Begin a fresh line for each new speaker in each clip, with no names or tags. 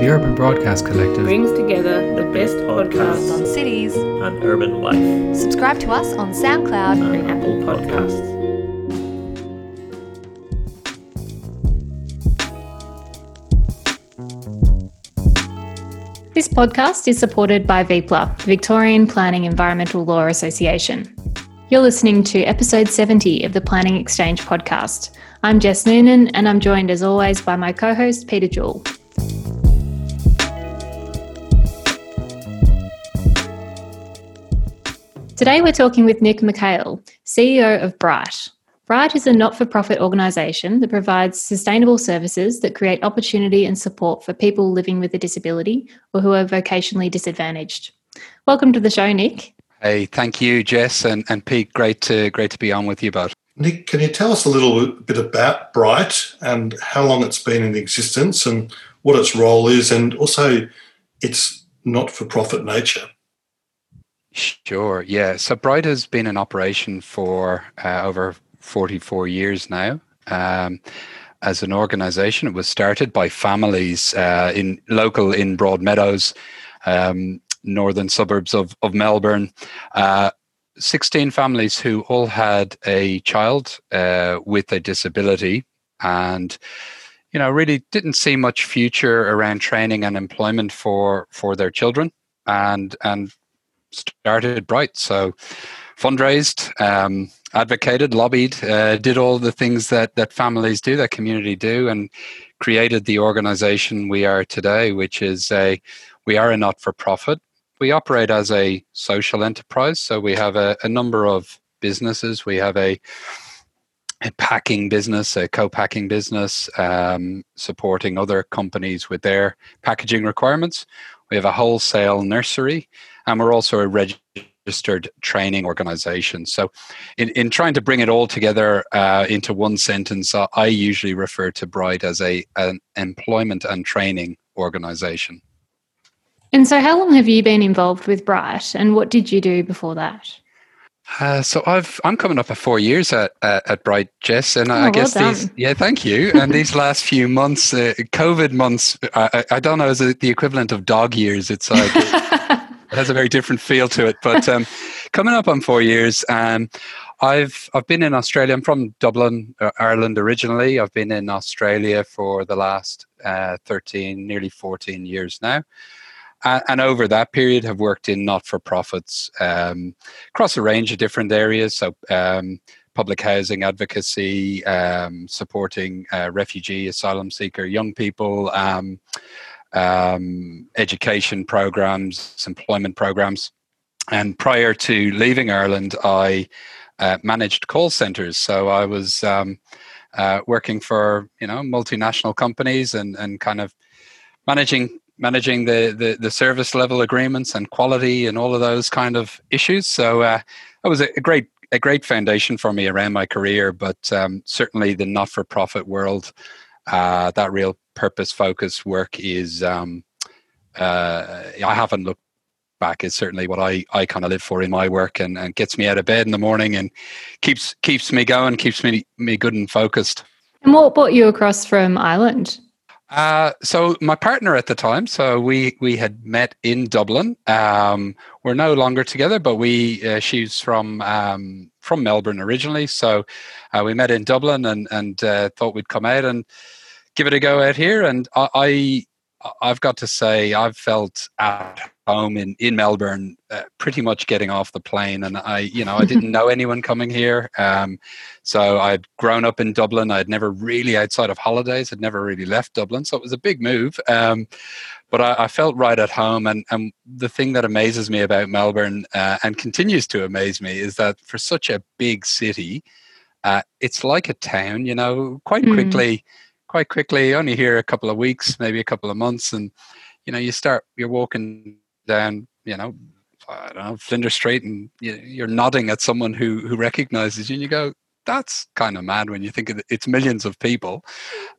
The Urban Broadcast Collective
brings together the best podcasts
on cities
and urban life.
Subscribe to us on SoundCloud
and Apple Podcasts.
This podcast is supported by VPLA, the Victorian Planning Environmental Law Association. You're listening to episode 70 of the Planning Exchange podcast. I'm Jess Noonan, and I'm joined as always by my co host, Peter Jewell. Today, we're talking with Nick McHale, CEO of Brite. Brite is a not for profit organisation that provides sustainable services that create opportunity and support for people living with a disability or who are vocationally disadvantaged. Welcome to the show, Nick.
Hey, thank you, Jess and, and Pete. Great to great to be on with you both.
Nick, can you tell us a little bit about Brite and how long it's been in existence and what its role is, and also its not for profit nature?
Sure. Yeah. So Brite has been in operation for uh, over 44 years now. Um, as an organization, it was started by families uh, in local in Broadmeadows, um, northern suburbs of, of Melbourne. Uh, 16 families who all had a child uh, with a disability and you know really didn't see much future around training and employment for for their children and and started Brite. So fundraised, um, advocated, lobbied, uh, did all the things that that families do, that community do, and created the organization we are today, which is a we are a not for profit. We operate as a social enterprise, so we have a, a number of businesses. We have a a packing business, a co-packing business, um, supporting other companies with their packaging requirements. We have a wholesale nursery, and we're also a registered training organization. So, in, in trying to bring it all together uh, into one sentence, uh, I usually refer to Brite as a an employment and training organization.
And so, how long have you been involved with Brite, and what did you do before that?
Uh, so I've I'm coming up for four years at at, at Brite Jess, and oh, I guess
well
these yeah thank you. and these last few months, uh, COVID months, I, I don't know is it the equivalent of dog years. It's like it has a very different feel to it. But um, coming up on four years, um, I've I've been in Australia. I'm from Dublin, uh, Ireland originally. I've been in Australia for the last uh, 13, nearly 14 years now and over that period have worked in not-for-profits um, across a range of different areas so um, public housing advocacy um, supporting uh, refugee asylum seeker young people um, um, education programs employment programs and prior to leaving ireland i uh, managed call centers so i was um, uh, working for you know multinational companies and and kind of managing managing the, the, the service level agreements and quality and all of those kind of issues. So uh, that was a, great a great foundation for me around my career. But um, certainly the not for profit world, uh, that real purpose focused work is um, uh, I haven't looked back is certainly what I, I kind of live for in my work and, and gets me out of bed in the morning and keeps keeps me going, keeps me me good and focused.
And what brought you across from Ireland?
Uh, so my partner at the time, so we we had met in Dublin. Um, we're no longer together, but we uh, she's from um, from Melbourne originally, so uh, we met in Dublin and and uh, thought we'd come out and give it a go out here. And I, I I've got to say I've felt at home in in Melbourne, uh, pretty much getting off the plane, and I you know I didn't know anyone coming here, um, so I'd grown up in Dublin. I'd never really outside of holidays, had never really left Dublin, so it was a big move. Um, but I, I, felt right at home, and and the thing that amazes me about Melbourne uh, and continues to amaze me is that for such a big city, uh, it's like a town. You know, quite mm. quickly quite quickly, only here a couple of weeks, maybe a couple of months, and you know, you start you're walking down, you know, I don't know, Flinders Street, and you're nodding at someone who who recognizes you, and you go, that's kind of mad when you think of it. it's millions of people,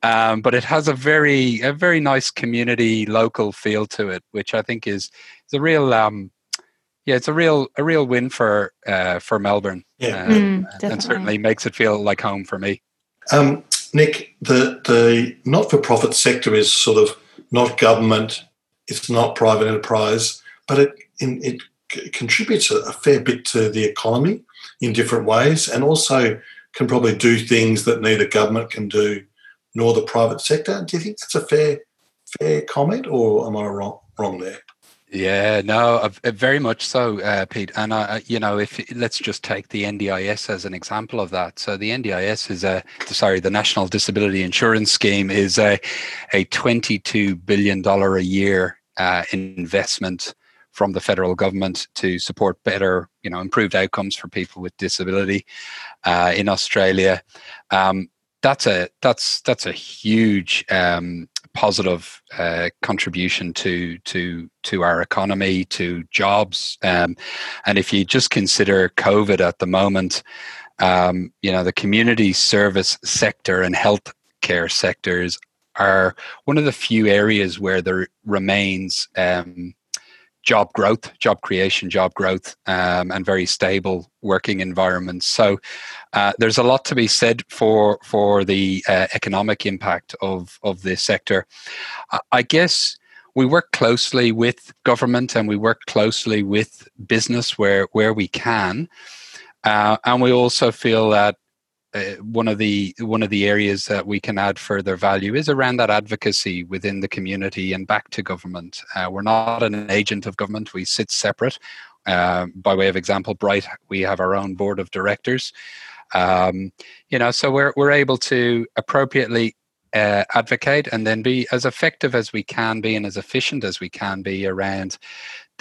um, but it has a very a very nice community local feel to it, which I think is is a real. Um, yeah, it's a real a real win for uh, for Melbourne,
yeah.
Um, mm, and certainly makes it feel like home for me.
Um, Nick, the, the not for profit sector is sort of not government, it's not private enterprise, but it it contributes a, a fair bit to the economy in different ways, and also can probably do things that neither government can do nor the private sector. Do you think that's a fair fair comment, or am I wrong wrong there?
Yeah, no, uh, very much so, uh, Pete. And uh, you know, if let's just take the NDIS as an example of that. So the NDIS is a sorry, the National Disability Insurance Scheme is a a twenty two billion dollar a year uh, investment from the federal government to support better, you know, improved outcomes for people with disability uh, in Australia. Um, that's a that's that's a huge um, positive uh, contribution to to to our economy, to jobs, um, and if you just consider COVID at the moment, um, you know the community service sector and healthcare sectors are one of the few areas where there remains um, job growth, job creation, job growth, um, and very stable working environments. So uh, there's a lot to be said for for the uh, economic impact of of this sector. I guess we work closely with government and we work closely with business where where we can, uh, and we also feel that uh, one of the one of the areas that we can add further value is around that advocacy within the community and back to government. Uh, we're not an agent of government; we sit separate. Uh, by way of example, Brite, we have our own board of directors. Um, you know, so we're we're able to appropriately uh, advocate and then be as effective as we can be and as efficient as we can be around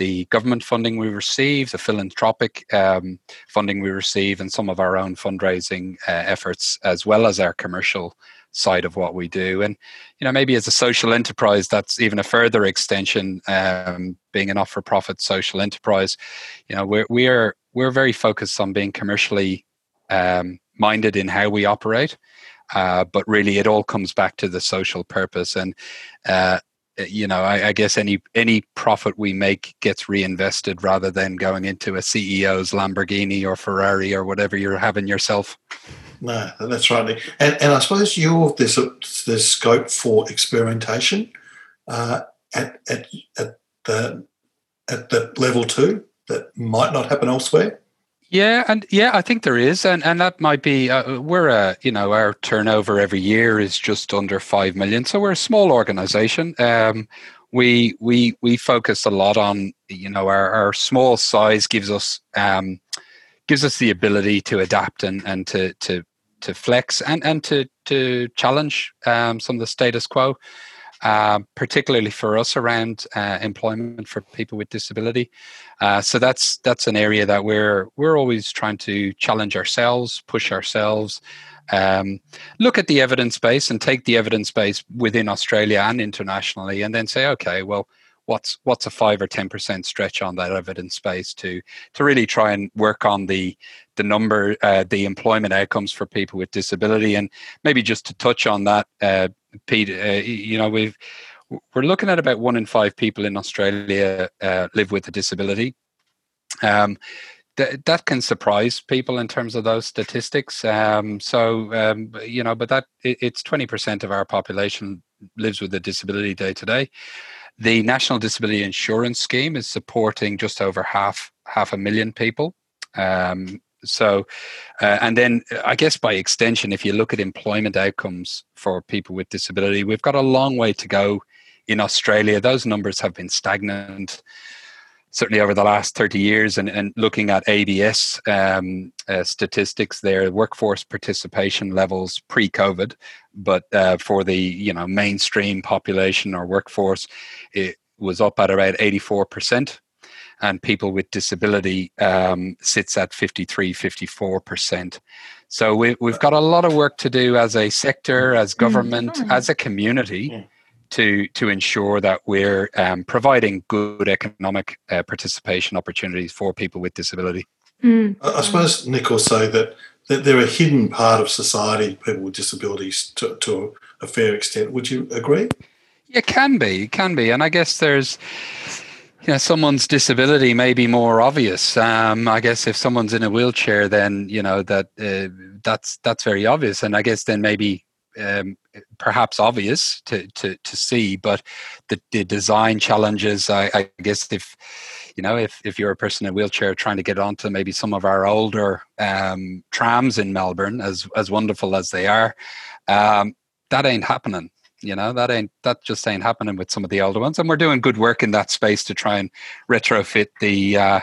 the government funding we receive, the philanthropic um, funding we receive, and some of our own fundraising uh, efforts, as well as our commercial side of what we do. And you know, maybe as a social enterprise, that's even a further extension. Um, being a not-for-profit social enterprise, you know, we're we are we're very focused on being commercially um, minded in how we operate. Uh, but really, it all comes back to the social purpose. And uh, you know, I, I, guess any any profit we make gets reinvested rather than going into a CEO's Lamborghini or Ferrari or whatever you're having yourself.
No, that's right. And, and I suppose you there's a, there's scope for experimentation uh, at at at the at the level two that might not happen elsewhere.
Yeah, and yeah, I think there is, and and that might be. Uh, we're a you know our turnover every year is just under five million, so we're a small organization. Um, we we we focus a lot on you know our, our small size gives us um, gives us the ability to adapt and and to to to flex and and to to challenge um, some of the status quo. Uh, particularly for us around uh, employment for people with disability. Uh, so that's that's an area that we're we're always trying to challenge ourselves, push ourselves, um, look at the evidence base, and take the evidence base within Australia and internationally, and then say, okay, well, what's what's a five or ten percent stretch on that evidence base to to really try and work on the the number uh, the employment outcomes for people with disability and maybe just to touch on that uh, Pete, uh, you know, we've we're looking at about one in five people in Australia uh, live with a disability. Um, th- that can surprise people in terms of those statistics. Um, so, um, you know, but that it, it's twenty percent of our population lives with a disability day to day. The National Disability Insurance Scheme is supporting just over half half a million people. Um, so, uh, and then uh, I guess by extension, if you look at employment outcomes for people with disability, we've got a long way to go in Australia. Those numbers have been stagnant certainly over the last 30 years and, and looking at ABS um, uh, statistics there, workforce participation levels pre-COVID, but uh, for the you know mainstream population or workforce, it was up at about 84% and people with disability um, sits at 53, 54%. So we, we've got a lot of work to do as a sector, as mm-hmm. government, mm-hmm. as a community. To, to ensure that we're um, providing good economic uh, participation opportunities for people with disability.
Mm. I suppose, Nick, will say that, that they're a hidden part of society, people with disabilities, to, to a fair extent. Would you agree?
It can be, it can be. And I guess there's, know, someone's disability may be more obvious. Um, I guess if someone's in a wheelchair, then you know that uh, that's that's very obvious, and I guess then maybe um, perhaps obvious to, to, to see, but the, the design challenges, I, I, guess if, you know, if, if you're a person in a wheelchair trying to get onto maybe some of our older um, trams in Melbourne, as, as wonderful as they are, um, that ain't happening. You know, that ain't, that just ain't happening with some of the older ones. And we're doing good work in that space to try and retrofit the, uh,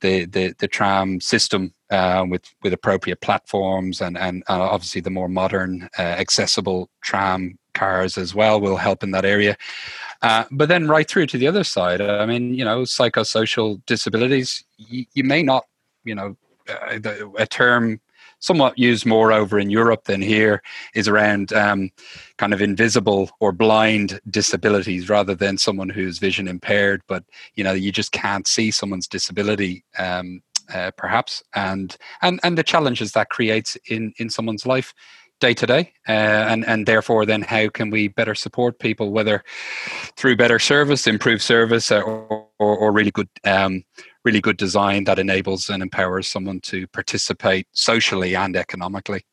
the, the, the tram system uh, with with appropriate platforms and and uh, obviously the more modern, uh, accessible tram cars as well will help in that area. Uh, but then right through to the other side, I mean, you know, psychosocial disabilities. You, you may not, you know, uh, a term somewhat used more over in Europe than here is around um, kind of invisible or blind disabilities rather than someone who's vision impaired, but you know you just can't see someone's disability. Um, uh, perhaps and and and the challenges that creates in in someone's life day to day uh, and and therefore then how can we better support people whether through better service improved service or, or, or really good um, really good design that enables and empowers someone to participate socially and economically.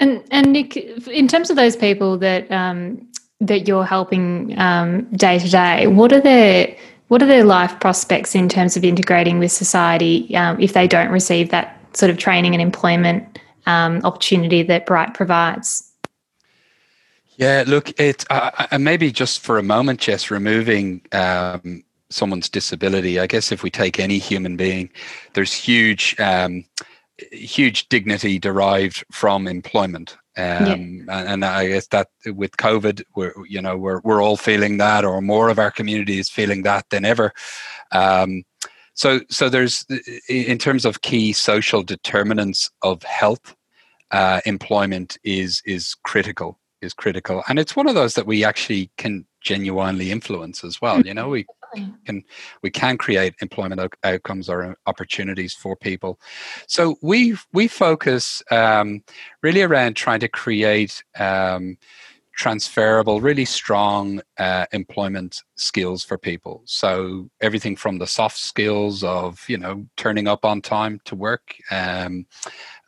And and Nick, in terms of those people that um, that you're helping day to day, what are their what are their life prospects in terms of integrating with society um, if they don't receive that sort of training and employment um, opportunity that Brite provides?
Yeah, look, it uh, maybe just for a moment, just removing um, someone's disability. I guess if we take any human being, there's huge, um, huge dignity derived from employment. Um, yeah. and, and, I guess that with COVID, we're you know we're we're all feeling that, or more of our community is feeling that than ever. Um, so so there's in terms of key social determinants of health, uh, employment is is critical is critical, and it's one of those that we actually can genuinely influence as well. You know, we can we can create employment outcomes or opportunities for people. So we we focus um, really around trying to create. Um, transferable, really strong uh, employment skills for people. So everything from the soft skills of you know turning up on time to work. Um,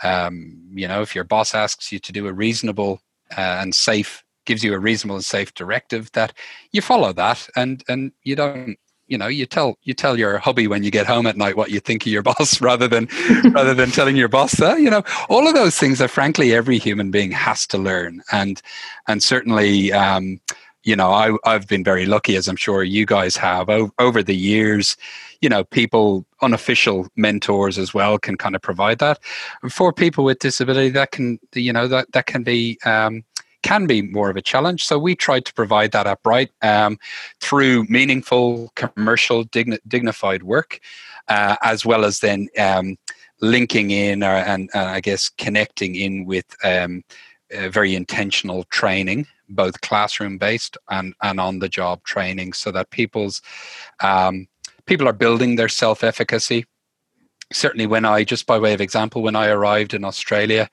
um, you know, if your boss asks you to do a reasonable uh, and safe gives you a reasonable and safe directive that you follow that and and you don't you know you tell you tell your hubby when you get home at night what you think of your boss rather than rather than telling your boss that you know all of those things that frankly every human being has to learn. And and certainly um, you know I, i've been very lucky as i'm sure you guys have. O- over the years you know people unofficial mentors as well can kind of provide that. For people with disability that can you know that that can be um, can be more of a challenge. So we tried to provide that up um, through meaningful, commercial, digni- dignified work, uh, as well as then um, linking in or, and uh, I guess connecting in with um, very intentional training, both classroom based and, and on the job training, so that people's um, people are building their self efficacy certainly when I, just by way of example, when I arrived in Australia,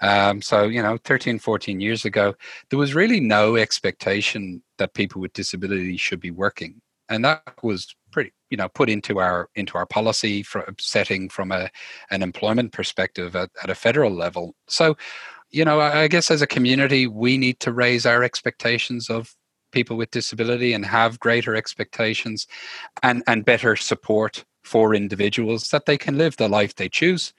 um, so, you know, 13, 14 years ago, there was really no expectation that people with disabilities should be working. And that was pretty, you know, put into our into our policy for setting from a an employment perspective at, at a federal level. So, you know, I, guess as a community, we need to raise our expectations of people with disability and have greater expectations and and better support for individuals that they can live the life they choose.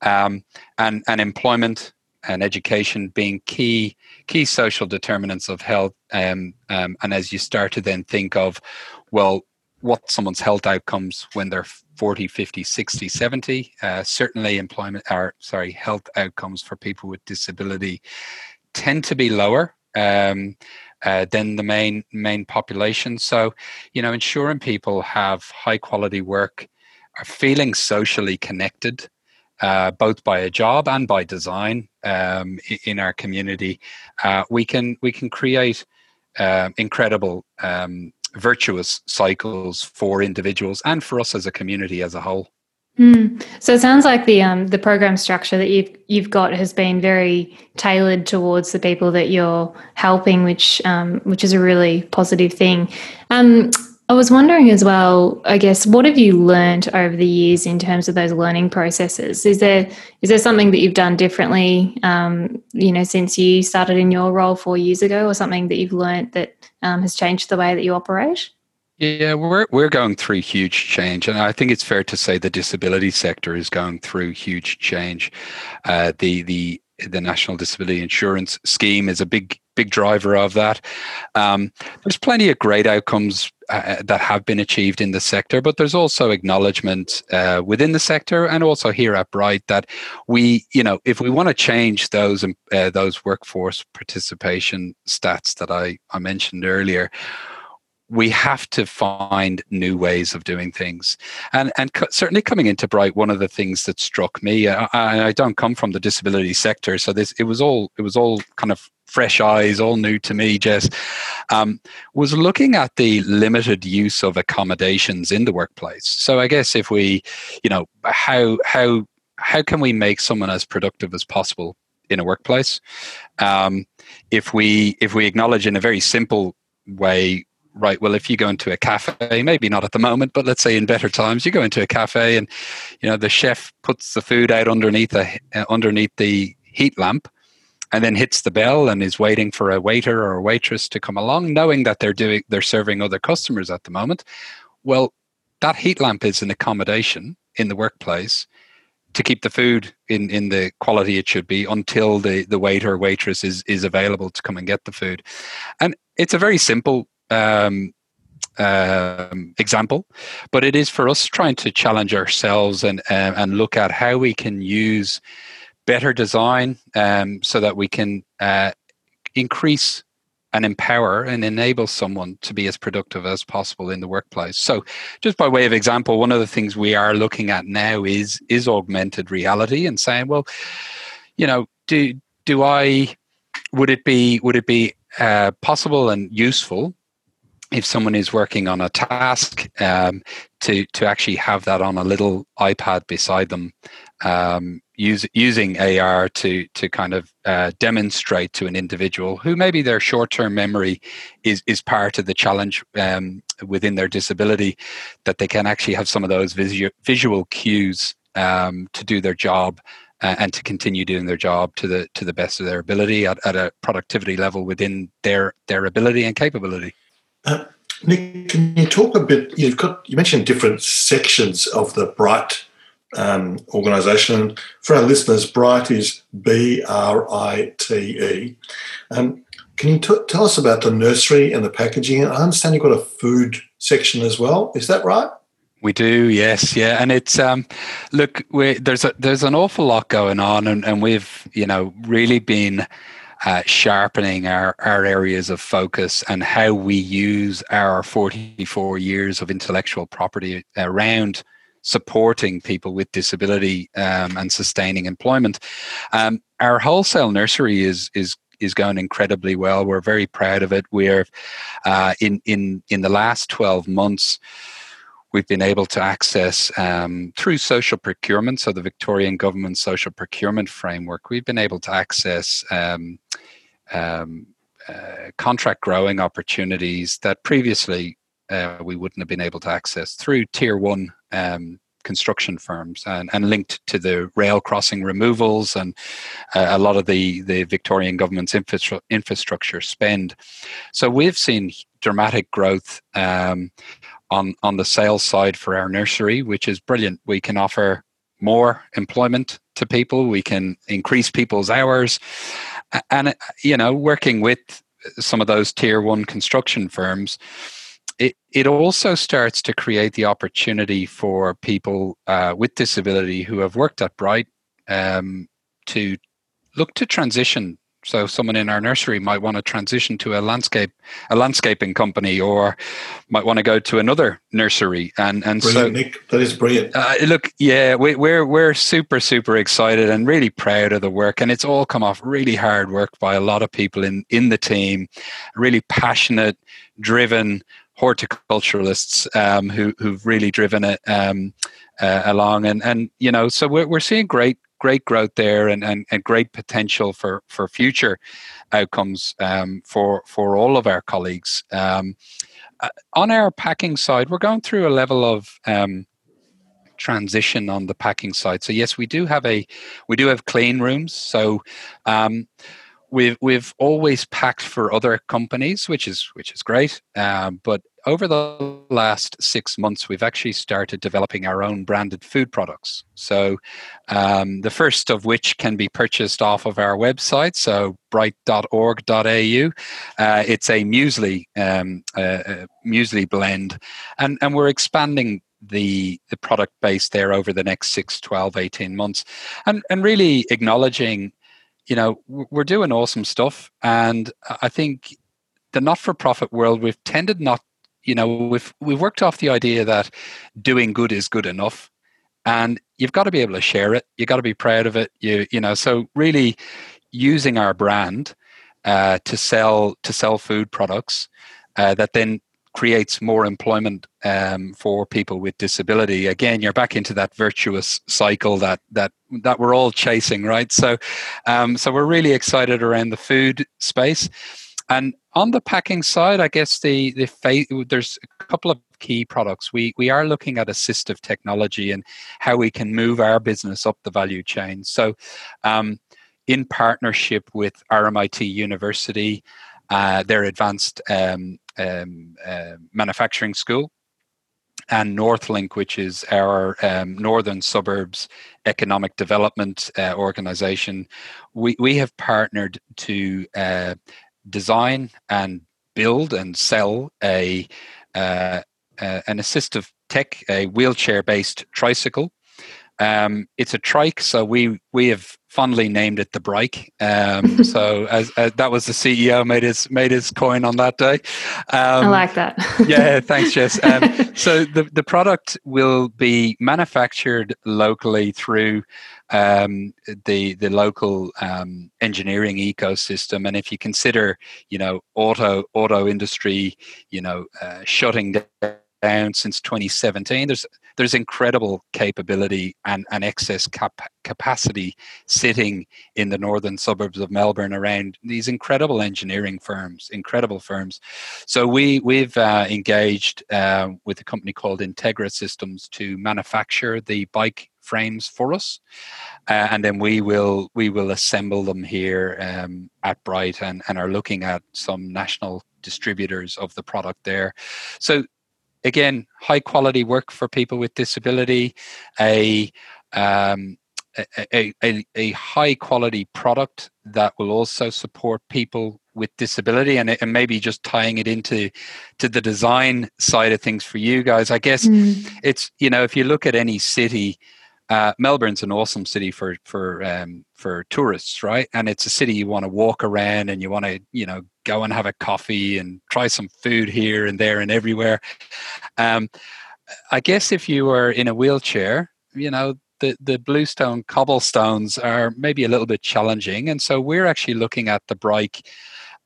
Um, and and employment and education being key key social determinants of health. Um, um, and as you start to then think of well what someone's health outcomes when they're 40 50 60 70 uh, certainly employment or sorry health outcomes for people with disability tend to be lower um, uh, than the main main population. So, you know, ensuring people have high quality work, are feeling socially connected, uh, both by a job and by design um, in our community, uh, we can we can create uh, incredible um, virtuous cycles for individuals and for us as a community as a whole.
Mm. So it sounds like the um, the program structure that you've you've got has been very tailored towards the people that you're helping, which um, which is a really positive thing. Um, I was wondering as well, I guess, what have you learned over the years in terms of those learning processes? Is there is there something that you've done differently, um, you know, since you started in your role four years ago, or something that you've learned that um, has changed the way that you operate?
Yeah, we're we're going through huge change, and I think it's fair to say the disability sector is going through huge change. Uh, the the the National Disability Insurance Scheme is a big big driver of that. Um, there's plenty of great outcomes uh, that have been achieved in the sector, but there's also acknowledgement uh, within the sector and also here at Brite that we, you know, if we want to change those uh, those workforce participation stats that I, I mentioned earlier, we have to find new ways of doing things. And and co- certainly coming into brite one of the things that struck me I, I, don't come from the disability sector so this it was all it was all kind of fresh eyes all new to me jess. Um, was looking at the limited use of accommodations in the workplace. So i guess if we you know how how how can we make someone as productive as possible in a workplace? Um, if we if we acknowledge in a very simple way right, well, if you go into a cafe, maybe not at the moment, but let's say in better times, you go into a cafe and, you know, the chef puts the food out underneath the, uh, underneath the heat lamp and then hits the bell and is waiting for a waiter or a waitress to come along, knowing that they're doing, they're serving other customers at the moment. Well, that heat lamp is an accommodation in the workplace to keep the food in, in the quality it should be until the, the waiter or waitress is, is available to come and get the food. And it's a very simple um, um, example, but it is for us trying to challenge ourselves and uh, and look at how we can use better design um, so that we can uh, increase and empower and enable someone to be as productive as possible in the workplace. So, just by way of example, one of the things we are looking at now is is augmented reality and saying, well, you know, do do I would it be would it be uh, possible and useful if someone is working on a task um, to to actually have that on a little iPad beside them, um, use, using AR to to kind of uh, demonstrate to an individual who maybe their short term memory is is part of the challenge um, within their disability, that they can actually have some of those visual visual cues um, to do their job. Uh, and to continue doing their job to the to the best of their ability at, at a productivity level within their their ability and capability.
Uh, Nick, can you talk a bit? You've got you mentioned different sections of the Brite um, organisation. For our listeners, Brite is B R I T E. Um, can you t- tell us about the nursery and the packaging? I understand you've got a food section as well. Is that right?
We do, yes, yeah, and it's um, look, there's a there's an awful lot going on, and, and we've you know really been uh, sharpening our, our areas of focus and how we use our 44 years of intellectual property around supporting people with disability um, and sustaining employment. Um, our wholesale nursery is is is going incredibly well. We're very proud of it. We're uh, in in in the last 12 months we've been able to access um, through social procurement, so the Victorian Government Social Procurement Framework, we've been able to access um, um, uh, contract growing opportunities that previously uh, we wouldn't have been able to access through tier one um, construction firms and, and, linked to the rail crossing removals and uh, a lot of the, the Victorian government's infra- infrastructure spend. So we've seen dramatic growth um, on on the sales side for our nursery, which is brilliant. We can offer more employment to people. We can increase people's hours, and you know, working with some of those tier one construction firms, it it also starts to create the opportunity for people uh, with disability who have worked at Brite um, to look to transition so someone in our nursery might want to transition to a landscape, a landscaping company, or might want to go to another nursery. And and
brilliant,
so
Nick, that is brilliant.
Uh, look, yeah, we, we're we're super super excited and really proud of the work, and it's all come off really hard work by a lot of people in in the team, really passionate, driven horticulturalists um, who who've really driven it um, uh, along, and and you know, so we're we're seeing great great growth there and, and, and great potential for, for future outcomes um, for, for all of our colleagues. Um, uh, on our packing side, we're going through a level of um, transition on the packing side. So yes, we do have a we do have clean rooms. So um, we've we've always packed for other companies, which is which is great. Um, but over the last six months, we've actually started developing our own branded food products. So, um, the first of which can be purchased off of our website, so brite.org.au. Uh, it's a muesli um, uh, uh, muesli blend, and and we're expanding the the product base there over the next 6 12 18 months and and really acknowledging you know we're doing awesome stuff and i think the not-for-profit world we've tended not you know we've we've worked off the idea that doing good is good enough and you've got to be able to share it you've got to be proud of it you you know so really using our brand uh, to sell to sell food products uh, that then creates more employment um, for people with disability again you're back into that virtuous cycle that that that we're all chasing right so um, so we're really excited around the food space and on the packing side, I guess the the fa- there's a couple of key products. We we are looking at assistive technology and how we can move our business up the value chain. So, um, in partnership with RMIT University, uh, their advanced um, um, uh, manufacturing school, and Northlink, which is our um, northern suburbs economic development uh, organization, we, we have partnered to uh, design and build and sell a uh, uh, an assistive tech, a wheelchair-based tricycle. Um, it's a trike, so we we have fondly named it the Brike. Um, so as, as, that was the CEO made his made his coin on that day.
Um, I like that.
yeah, thanks, Jess. Um, so the the product will be manufactured locally through um, the the local um, engineering ecosystem, and if you consider, you know, auto auto industry, you know, uh, shutting down since 2017, there's there's incredible capability and, and excess cap- capacity sitting in the northern suburbs of Melbourne around these incredible engineering firms, incredible firms. So we we've uh, engaged uh, with a company called Integra Systems to manufacture the bike frames for us, uh, and then we will we will assemble them here um, at Brite and, and are looking at some national distributors of the product there. So again, high quality work for people with disability, a um, a, a, a, high quality product that will also support people with disability and, and maybe just tying it into to the design side of things for you guys i guess mm. it's you know if you look at any city uh, Melbourne's an awesome city for for um, for tourists, right? And it's a city you want to walk around and you want to you know go and have a coffee and try some food here and there and everywhere. Um, I guess if you were in a wheelchair, you know the the bluestone cobblestones are maybe a little bit challenging, and so we're actually looking at the Brike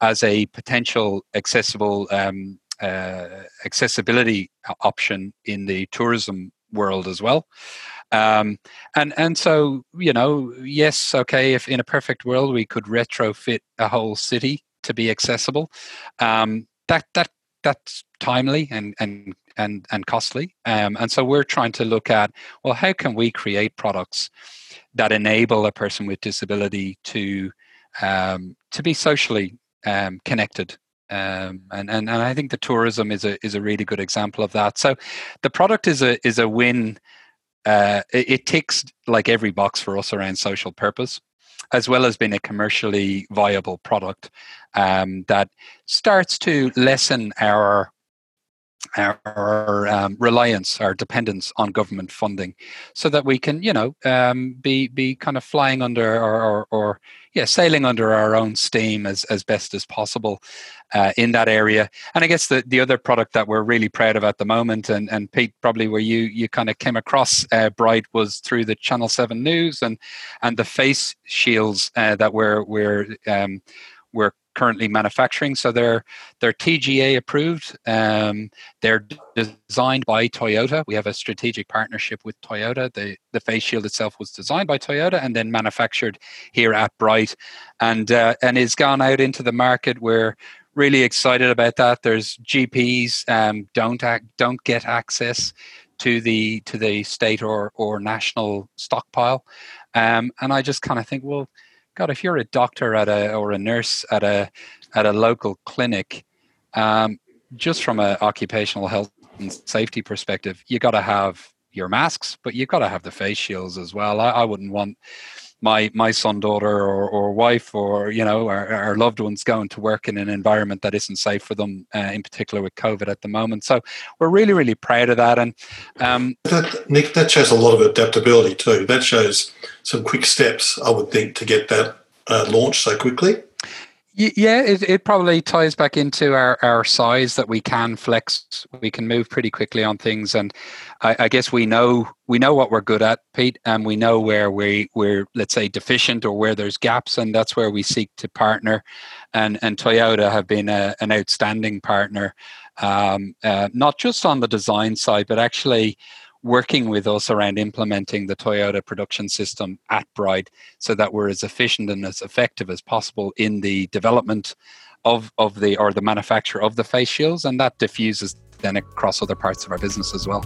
as a potential accessible um, uh, accessibility option in the tourism world as well. Um, and and so you know, yes, okay. If in a perfect world we could retrofit a whole city to be accessible, um, that that that's timely and and and and costly. Um, and so we're trying to look at well, how can we create products that enable a person with disability to um, to be socially um, connected um, and, and and I think the tourism is a is a really good example of that. So, the product is a is a win uh, it, it, ticks like every box for us around social purpose, as well as being a commercially viable product um, that starts to lessen our our um, reliance, our dependence on government funding, so that we can, you know, um, be be kind of flying under or, or, or, yeah, sailing under our own steam as as best as possible uh, in that area. And I guess the the other product that we're really proud of at the moment, and and Pete, probably where you you kind of came across uh, Brite was through the Channel Seven News and and the face shields uh, that we're we're um, we're currently manufacturing. So they're they're TGA approved. Um, they're designed by Toyota. We have a strategic partnership with Toyota. The the face shield itself was designed by Toyota and then manufactured here at Brite, and uh, and is gone out into the market. We're really excited about that. There's GPs um, don't act, don't get access to the to the state or or national stockpile, um, and I just kind of think, well, God, if you're a doctor at a or a nurse at a at a local clinic, um, just from an occupational health and safety perspective, you got to have your masks, but you've got to have the face shields as well. I, I wouldn't want my my son, daughter, or, or wife, or you know, our, our loved ones going to work in an environment that isn't safe for them, uh, in particular with COVID at the moment. So we're really, really proud of that. And um,
that, Nick, that shows a lot of adaptability too. That shows some quick steps, I would think, to get that uh, launched so quickly.
Yeah, it, it probably ties back into our, our size that we can flex. We can move pretty quickly on things, and I, I, guess we know we know what we're good at, Pete, and we know where we we're let's say deficient or where there's gaps, and that's where we seek to partner. And and Toyota have been a, an outstanding partner, um, uh, not just on the design side, but actually working with us around implementing the Toyota production system at Brite so that we're as efficient and as effective as possible in the development of, of the or the manufacture of the face shields and that diffuses then across other parts of our business as well.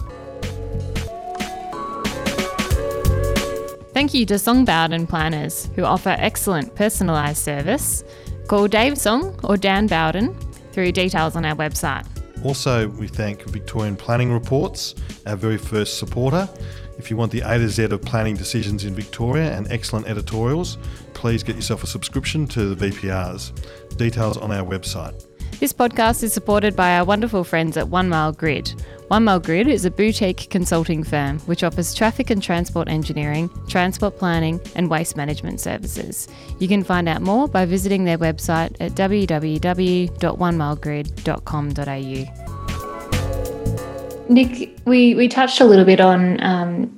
Thank you to Song Bowden Planners who offer excellent personalised service. Call Dave Song or Dan Bowden through details on our website.
Also, we thank Victorian Planning Reports, our very first supporter. If you want the A to Z of planning decisions in Victoria and excellent editorials, please get yourself a subscription to the VPRs. Details on our website.
This podcast is supported by our wonderful friends at One Mile Grid. One Mile Grid is a boutique consulting firm which offers traffic and transport engineering, transport planning, and waste management services. You can find out more by visiting their website at www.onemilegrid.com.au. Nick, we, we touched a little bit on um,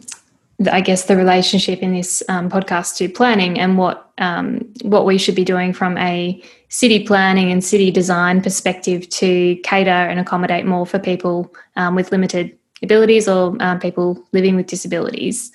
I guess the relationship in this um, podcast to planning and what um, what we should be doing from a city planning and city design perspective to cater and accommodate more for people um, with limited abilities or um, people living with disabilities.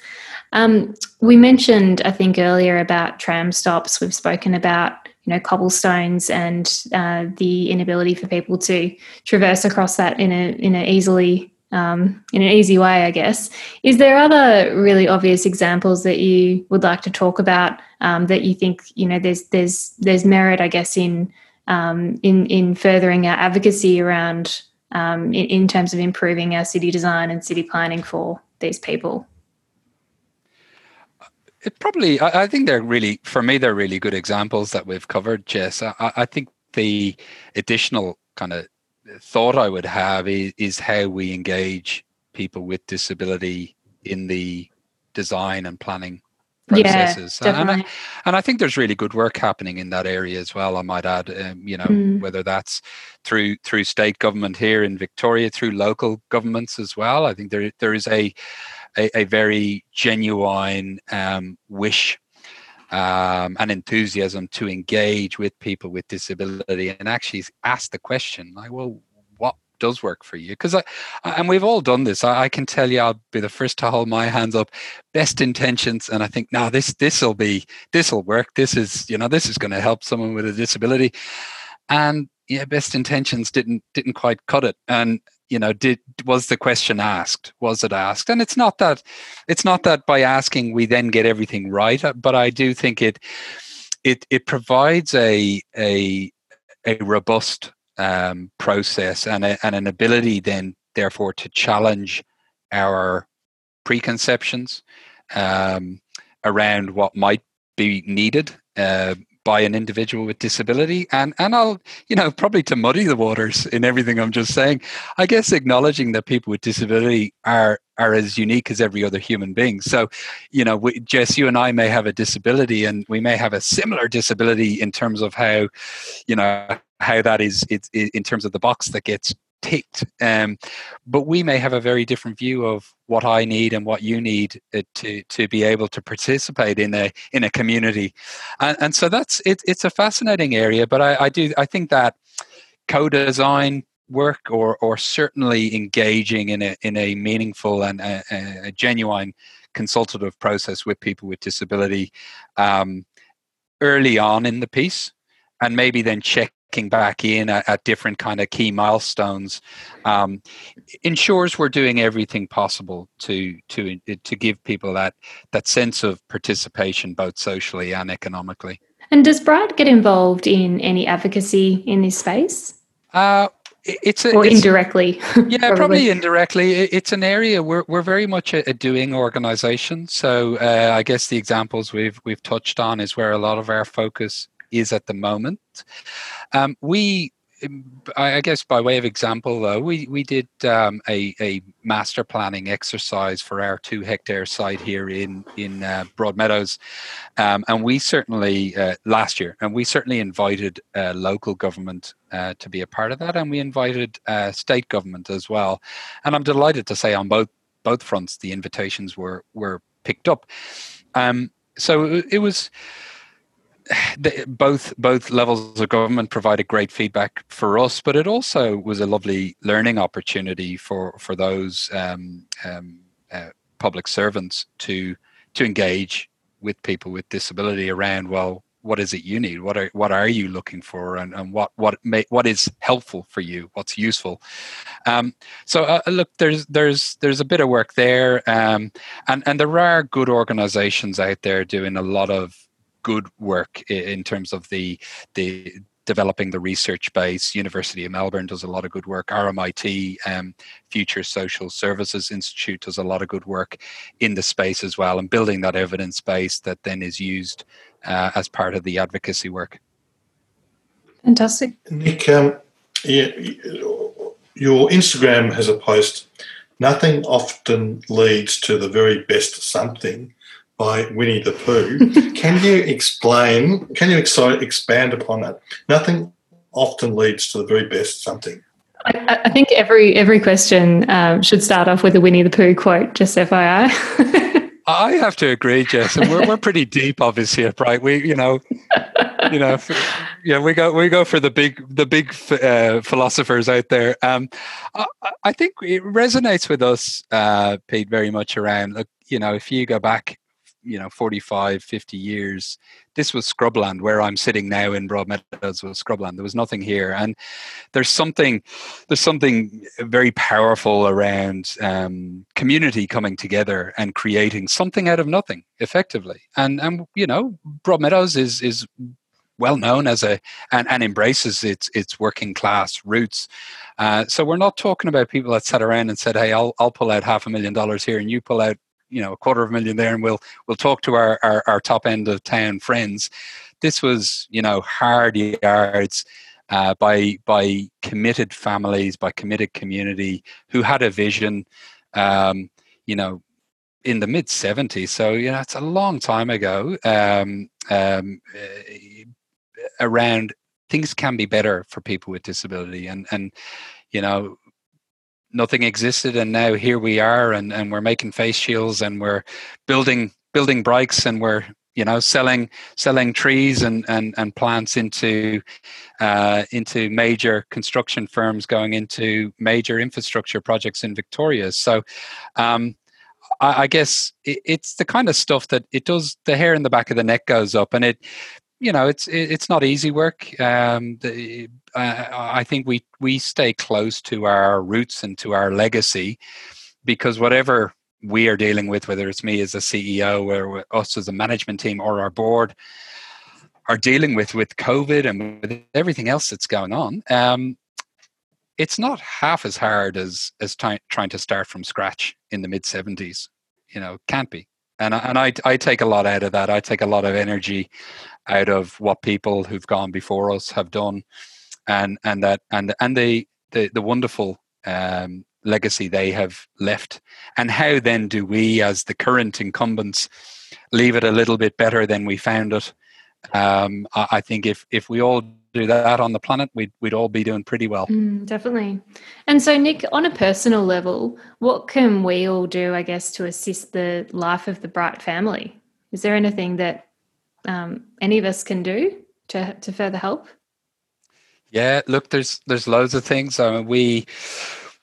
Um, we mentioned, I think, earlier about tram stops. We've spoken about you know cobblestones and uh, the inability for people to traverse across that in a in an easily um, in an easy way, I guess. Is there other really obvious examples that you would like to talk about um, that you think you know there's there's there's merit, I guess, in um, in in furthering our advocacy around um, in, in terms of improving our city design and city planning for these people?
It probably, I, I think they're really, for me, they're really good examples that we've covered, Jess. I, I think the additional kind of thought I would have is, is how we engage people with disability in the design and planning processes.
Yeah,
and, I, and I think there's really good work happening in that area as well. I might add, um, you know, mm. whether that's through through state government here in Victoria, through local governments as well. I think there there is a a, a very genuine um, wish um, and enthusiasm to engage with people with disability and actually ask the question like well what does work for you? Because I, and we've all done this. I, I, can tell you i'll be the first to hold my hands up. Best intentions and i think now this this will be this will work. This is you know this is going to help someone with a disability. And yeah best intentions didn't didn't quite cut it. And you know did was the question asked was it asked? And it's not that it's not that by asking we then get everything right uh, but i do think it it it provides a a a robust um, process and, a, and an ability then therefore to challenge our preconceptions um, around what might be needed uh, by an individual with disability and and I'll you know probably to muddy the waters in everything I'm just saying I guess acknowledging that people with disability are are as unique as every other human being. So you know we, Jess you and I may have a disability and we may have a similar disability in terms of how you know how that is it's in terms of the box that gets ticked. Um, but we may have a very different view of what I need and what you need uh, to to be able to participate in a in a community, and, and so that's it, it's a fascinating area. But I, I do I think that co-design work or or certainly engaging in a in a meaningful and a, a genuine consultative process with people with disability um, early on in the piece and maybe then checking back in at, at different kind of key milestones um, ensures we're doing everything possible to to to give people that that sense of participation both socially and economically
and does Bright get involved in any advocacy in this space
uh, it's a,
or
it's,
indirectly
yeah probably. probably. indirectly it's an area we're, we're very much a, a doing organization so uh, i guess the examples we've we've touched on is where a lot of our focus is at the moment. Um, we I guess by way of example, though, we we did um, a a master planning exercise for our two hectare site here in in uh, Broadmeadows, um, and we certainly uh, last year, and we certainly invited uh, local government uh, to be a part of that, and we invited uh, state government as well. And I'm delighted to say on both both fronts, the invitations were were picked up. Um, so it was the, both both levels of government provided great feedback for us, but it also was a lovely learning opportunity for for those um, um, uh, public servants to to engage with people with disability around well what is it you need? What are what are you looking for? And, and what what may, what is helpful for you? What's useful? Um, so uh, look there's there's there's a bit of work there um, and and there are good organizations out there doing a lot of good work in terms of the the developing the research base. University of Melbourne does a lot of good work. RMIT, um, Future Social Services Institute, does a lot of good work in the space as well, and building that evidence base that then is used uh, as part of the advocacy work.
Fantastic,
Nick. Um, yeah, your Instagram has a post. Nothing often leads to the very best something by Winnie the Pooh. can you explain, can you ex- expand upon that? Nothing often leads to the very best something.
I, I think every every question um, should start off with a Winnie the Pooh quote, just FYI.
I have to agree, Jess, and we're, we're pretty deep, obviously, right? We, you know, you know, yeah, we go we go for the big the big uh, philosophers out there. Um, I, I, think it resonates with us, uh, Pete, very much around. Look, you know, if you go back you know 45 50 years this was scrubland where i'm sitting now in broadmeadows was scrubland. There was nothing here. And there's something there's something very powerful around um, community coming together and creating something out of nothing effectively. And and you know broadmeadows is is well known as a and, and embraces its its working class roots. Uh, so we're not talking about people that sat around and said, "Hey, I'll I'll pull out half a million dollars here, and you pull out you know a quarter of a million there and we'll we'll talk to our, our, our top end of town friends. This was you know hard yards uh, by by committed families by committed community who had a vision um, you know in the mid 70s so you know it's a long time ago um, um, uh, around things can be better for people with disability and and you know nothing existed and now here we are and, and we're making face shields and we're building building bikes and we're you know selling selling trees and and, and plants into uh, into major construction firms going into major infrastructure projects in Victoria. So um, I, I guess it, it's the kind of stuff that it does the hair in the back of the neck goes up and it you know it's it's not easy work um, the, uh, I think we we stay close to our roots and to our legacy because whatever we are dealing with, whether it's me as a CEO or us as a management team or our board, are dealing with with COVID and with everything else that's going on. Um, it's not half as hard as as ty- trying to start from scratch in the mid 70s. You know, can't be. And I, and I I take a lot out of that. I take a lot of energy out of what people who've gone before us have done and and that and and the the, the wonderful um, legacy they have left, and how then do we, as the current incumbents, leave it a little bit better than we found it? Um, I, I, think if if we all do that on the planet, we'd we'd all be doing pretty well.
Mm, definitely. And so, Nick, on a personal level, what can we all do, I guess, to assist the life of the Brite family? Is there anything that um, any of us can do to to further help?
Yeah, look, there's there's loads of things. I mean, we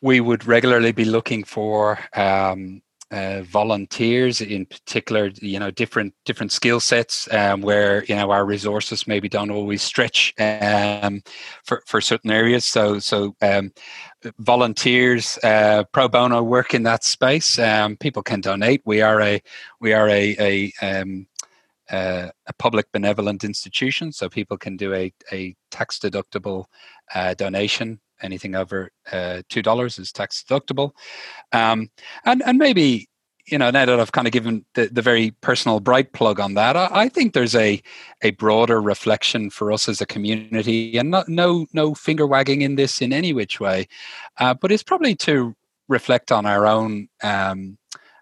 we would regularly be looking for um, uh, volunteers in particular you know different different skill sets um, where you know our resources maybe don't always stretch um, for, for certain areas. So so um, volunteers uh, pro bono work in that space. Um, people can donate. We are a we are a, a um, uh, a public benevolent institution, so people can do a, a tax deductible uh, donation anything over uh, two dollars is tax deductible, um, and and maybe you know now that I've kind of given the, the very personal brite plug on that, I, I, think there's a a broader reflection for us as a community, and not, no no finger wagging in this in any which way, uh, but it's probably to reflect on our own. Um,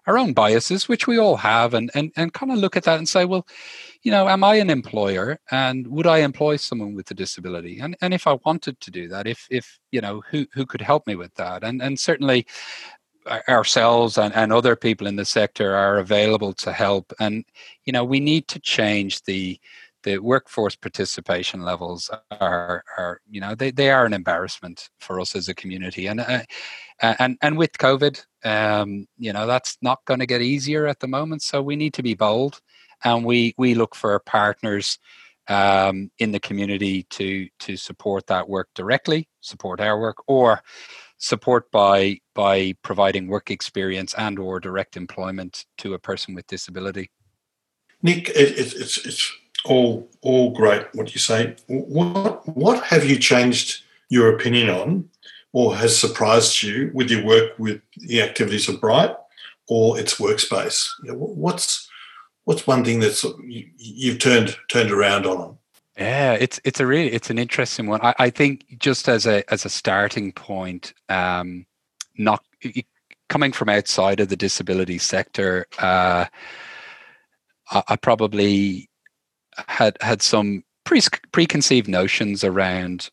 our own biases, which we all have, and, and, and kind of look at that and say, well, you know, am I an employer and would I employ someone with a disability? And and if I wanted to do that, if if you know, who who could help me with that? And and certainly ourselves and, and other people in the sector are available to help. And you know, we need to change the the workforce participation levels are, are you know they, they are an embarrassment for us as a community and uh, and and with covid um, you know that's not going to get easier at the moment so we need to be bold and we we look for partners um, in the community to to support that work directly, support our work, or support by by providing work experience and or direct employment to a person with disability.
Nick, it, it, it's it's all all great what you say. What what have you changed your opinion on, or has surprised you with your work with the activities of Brite or its workspace? What's what's one thing that's you, have turned turned around on
Yeah, it's it's a really it's an interesting one. I, I think just as a as a starting point, um, not coming from outside of the disability sector, uh, I, I probably had had some pre- preconceived notions around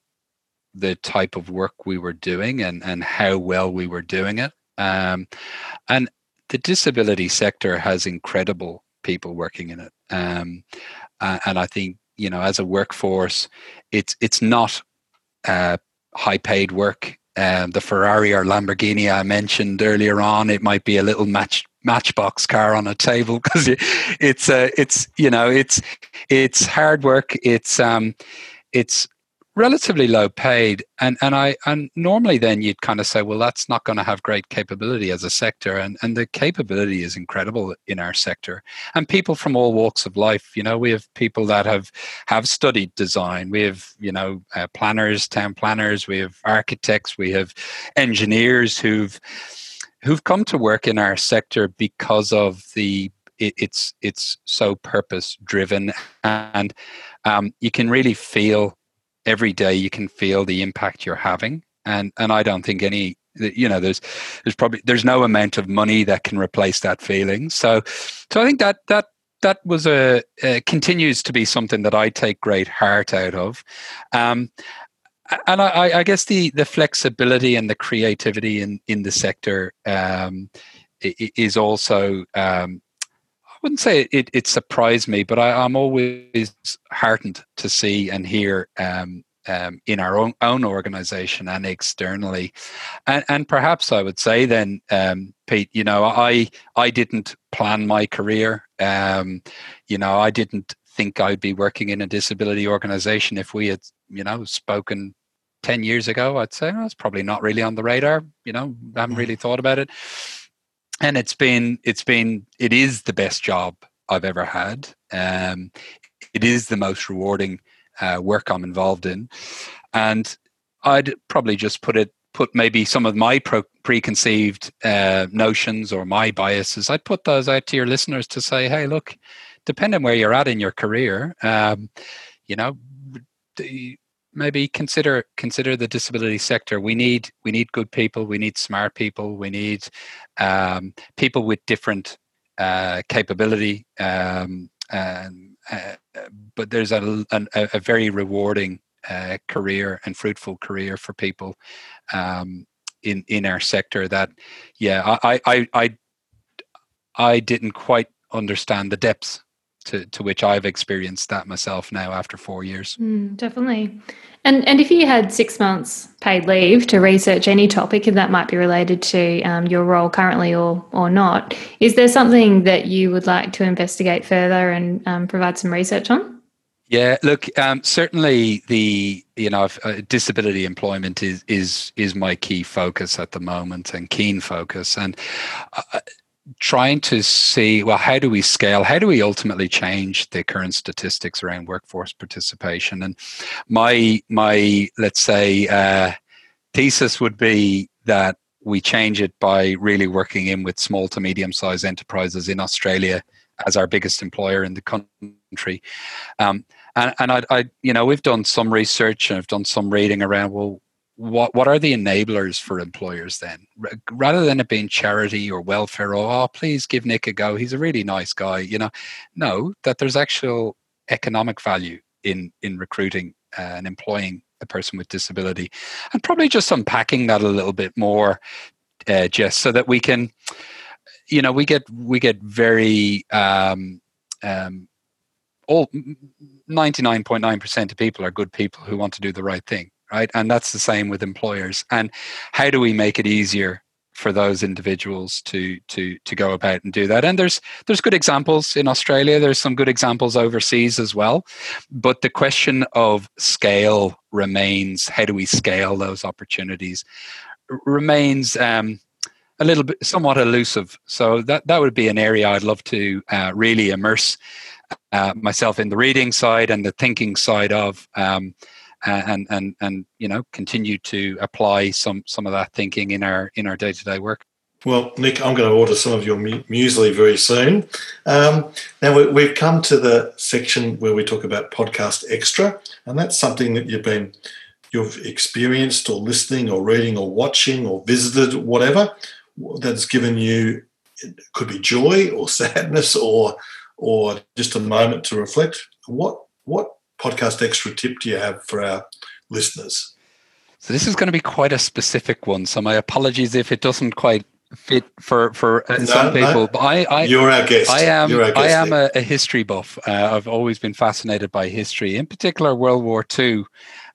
the type of work we were doing and and how well we were doing it. Um, and the disability sector has incredible people working in it. Um, and I think you know, as a workforce, it's it's not uh, high paid work. Um, the Ferrari or Lamborghini I mentioned earlier on, it might be a little match matchbox car on a table because it, it's uh, it's you know it's it's hard work. It's um, it's relatively low paid. And and i and normally then you'd kind of say well that's not going to have great capability as a sector. And and the capability is incredible in our sector. And people from all walks of life you know we have people that have have studied design. We have you know uh, planners town planners. We have architects. We have engineers who've who've come to work in our sector because of the it, it's it's so purpose driven and um, you can really feel every day you can feel the impact you're having. And and i don't think any you know there's there's probably there's no amount of money that can replace that feeling. So so i think that that that was a uh, continues to be something that i take great heart out of. Um, and I, I, guess the the flexibility and the creativity in in the sector um, is also um, wouldn't say it, it surprised me, but I, am always heartened to see and hear um, um, in our own, own organization and externally. And, and perhaps I would say then, um, Pete, you know, I, I didn't plan my career. Um, you know, I didn't think I'd be working in a disability organization if we had, you know, spoken 10 years ago. I'd say oh, it's probably not really on the radar. You know, I haven't mm. really thought about it and it's been it's been it is the best job I've ever had. Um, it is the most rewarding uh, work I'm involved in, and I'd probably just put it put maybe some of my pro- preconceived uh, notions or my biases. I'd put those out to your listeners to say, hey, look, depending where you're at in your career, um, you know, maybe consider consider the disability sector. We need we need good people. We need smart people. We need um, people with different uh, capability. Um, and, uh, but there's a, a, a very rewarding uh, career and fruitful career for people um, in in our sector. That yeah, I I I, I didn't quite understand the depths to, to which I've experienced that myself now after four years.
Mm, definitely. And and if you had six months paid leave to research any topic, and that might be related to um, your role currently or or not, is there something that you would like to investigate further and um, provide some research on?
Yeah, look, um, certainly the you know uh, disability employment is is is my key focus at the moment and keen focus, and uh, trying to see well how do we scale? How do we ultimately change the current statistics around workforce participation? And my my let's say uh, thesis would be that we change it by really working in with small to medium sized enterprises in australia as our biggest employer in the country. Um, and, and I, I you know we've done some research and i've done some reading around well what what are the enablers for employers then? Rather than it being charity or welfare or oh please give nick a go. He's a really nice guy you know? No that there's actual economic value in in recruiting uh, and employing a person with disability. And probably just unpacking that a little bit more uh, just so that we can you know we get we get very um, um, all 99.9% of people are good people who want to do the right thing right? And that's the same with employers. And how do we make it easier for those individuals to to to go about and do that? And there's there's good examples in Australia. There's some good examples overseas as well. But the question of scale remains: how do we scale those opportunities? remains um, a little bit somewhat elusive. So that that would be an area I'd love to uh, really immerse uh, myself in the reading side and the thinking side of. Um, and and and you know continue to apply some some of that thinking in our in our day to day work.
Well, Nick, I'm going to order some of your muesli very soon. Um, now we, have come to the section where we talk about podcast extra, and that's something that you've been you've experienced or listening or reading or watching or visited, whatever that's given you it could be joy or sadness or or just a moment to reflect. What what podcast extra tip do you have for our listeners?
So this is going to be quite a specific one. So my apologies if it doesn't quite fit for for uh, no, some people. No. But I, I,
you're our guest.
I am.
Guest,
I am a, a, history buff. Uh, I've always been fascinated by history, in particular World War II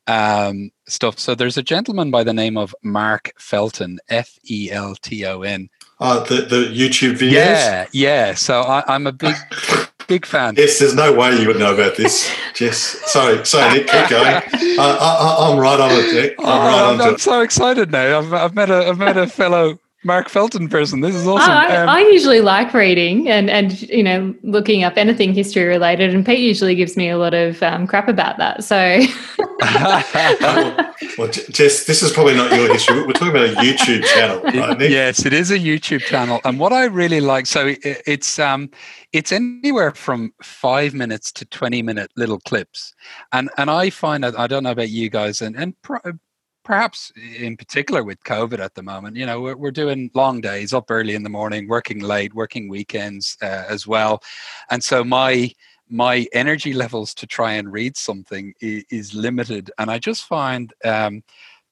um, stuff. So there's a gentleman by the name of Mark Felton, F E L T O N.
Uh, the the YouTube videos.
Yeah, yeah. So I, I'm a big Big fan.
Yes, there's no way you would know about this. Jess, sorry, sorry, Nick, keep going. I, am right on it, Nick. I'm, oh, right
I'm, I'm so excited now. I've, I've met a I've met a fellow Mark Felton person. This is awesome.
I, um, I, usually like reading and and you know looking up anything history related, and Pete usually gives me a lot of um, crap about that. So,
well, well, Jess, this is probably not your history. We're talking about a YouTube channel, right, Nick?
Yes, it is a YouTube channel, and what I really like, so it, it's um, it's anywhere from five minutes to 20 minute little clips and and i find that i don't know about you guys and and perhaps in particular with covid at the moment you know we're, we're doing long days up early in the morning working late working weekends uh, as well and so my my energy levels to try and read something is, is limited and i just find um,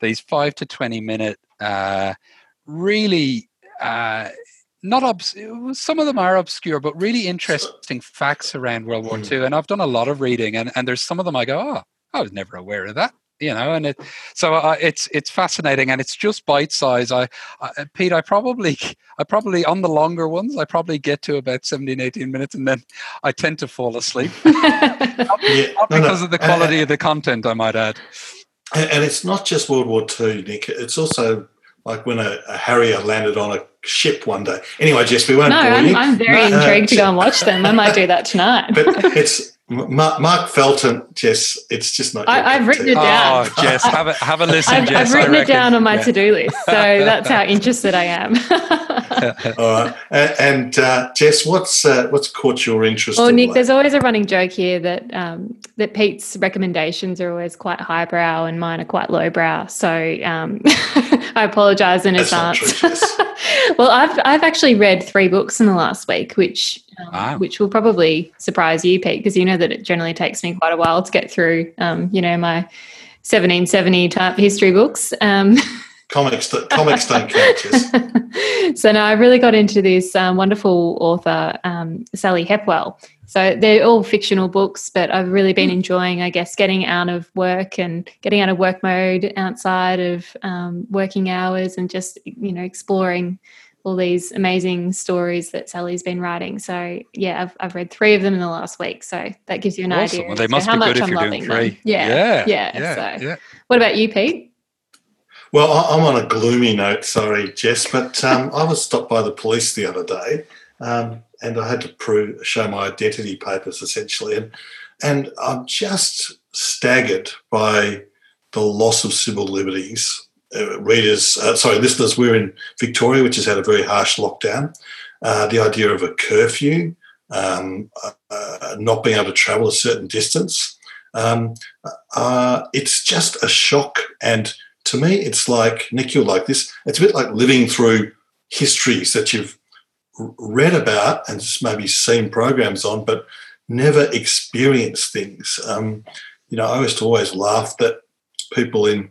these five to 20 minute uh, really uh, not obs- some of them are obscure, but really interesting facts around World War II. Hmm. And I've done a lot of reading, and, and there's some of them I go, oh, I was never aware of that. You know, and it so uh, it's it's fascinating, and it's just bite size. I, I, Pete, I probably I probably on the longer ones, I probably get to about 17, 18 minutes, and then I tend to fall asleep. not, yeah, not no, because no. of the quality of the content, I might add.
And it's not just World War II, Nick. It's also like when a, a Harrier landed on a ship one day. Anyway, Jess, we won't.
No, I'm, I'm, very no, intrigued uh, to go and watch them. I might do that tonight.
but it's Mark, Mark, Felton, Jess. It's just not.
I, have written it down.
Oh, Jess, have a have a listen.
I've,
Jess,
I've written it down on my yeah. to-do list, so that's how interested I am.
All right, and uh, Jess, what's uh, what's caught your interest?
Well, Nick, there's always a running joke here that um, that Pete's recommendations are always quite highbrow and mine are quite lowbrow. So um, I apologise in
that's
advance. well, I've I've actually read three books in the last week, which um, wow. which will probably surprise you, Pete, because you know that it generally takes me quite a while to get through. Um, you know my 1770 type history books. Um,
comics, comics don't count, Jess.
so now I've really got into this um, wonderful author, um, Sally Hepworth. So they're all fictional books, but I've really been
Hmm.
enjoying, I guess, getting out of work and getting out of work mode outside of um, working hours and just, you know, exploring all these amazing stories that Sally's been writing. So yeah, I've, I've read three of them in the last week. So that gives you an
Awesome.
idea.
Well, they
as to
must
how
be
much
good if
I'm
you're doing
loving them.
three.
Yeah.
yeah,
Yeah.
yeah,
so
yeah.
what about you, Pete?
Well, I- I'm on a gloomy note, sorry, Jess, but um, I was stopped by the police the other day, um, and I had to prove show my identity papers essentially, and and I'm just staggered by the loss of civil liberties. Uh, readers, uh, sorry, listeners, we're in Victoria, which has had a very harsh lockdown. Uh, the idea of a curfew, um, uh, not being able to travel a certain distance, um, uh, it's just a shock and to me, it's like Nick, you're like this. It's a bit like living through histories that you've read about and maybe seen programs on, but never experienced things. Um, you know, I used to always laugh that people in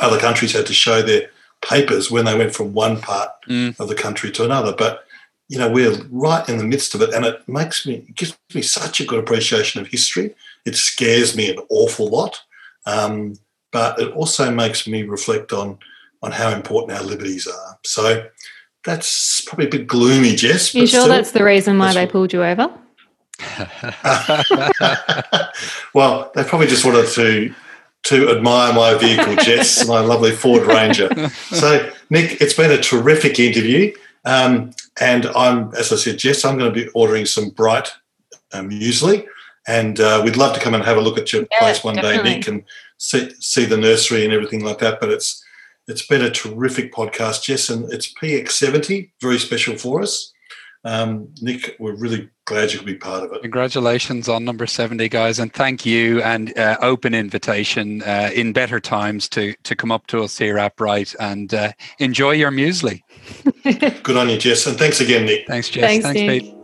other countries had to show their papers when they went from one part
Mm.
of the country to another. But you know, we're right in the midst of it, and it makes me it gives me such a good appreciation of history. It scares me an awful lot. Um, but it also makes me reflect on on how important our liberties are. So that's probably a bit gloomy, Jess.
you
but
sure
still-
that's the reason why they pulled you over?
well, they probably just wanted to to admire my vehicle, Jess, my lovely Ford Ranger. So, Nick, it's been a terrific interview, um, and I'm, as I said, Jess, I'm going to be ordering some brite um, muesli, and uh, we'd love to come and have a look at your
Yeah,
place one day. Nick, and see see the nursery and everything like that. But it's it's been a terrific podcast, Jess, and it's PX70, very special for us. Um, Nick, we're really glad you could be part of it.
Congratulations on number 70, guys, and thank you and uh, open invitation uh, in better times to to come up to us here at Brite and uh, enjoy your muesli.
Good on you, Jess, and thanks again, Nick.
Thanks, Jess.
Thanks,
Thanks
Nick.
Pete.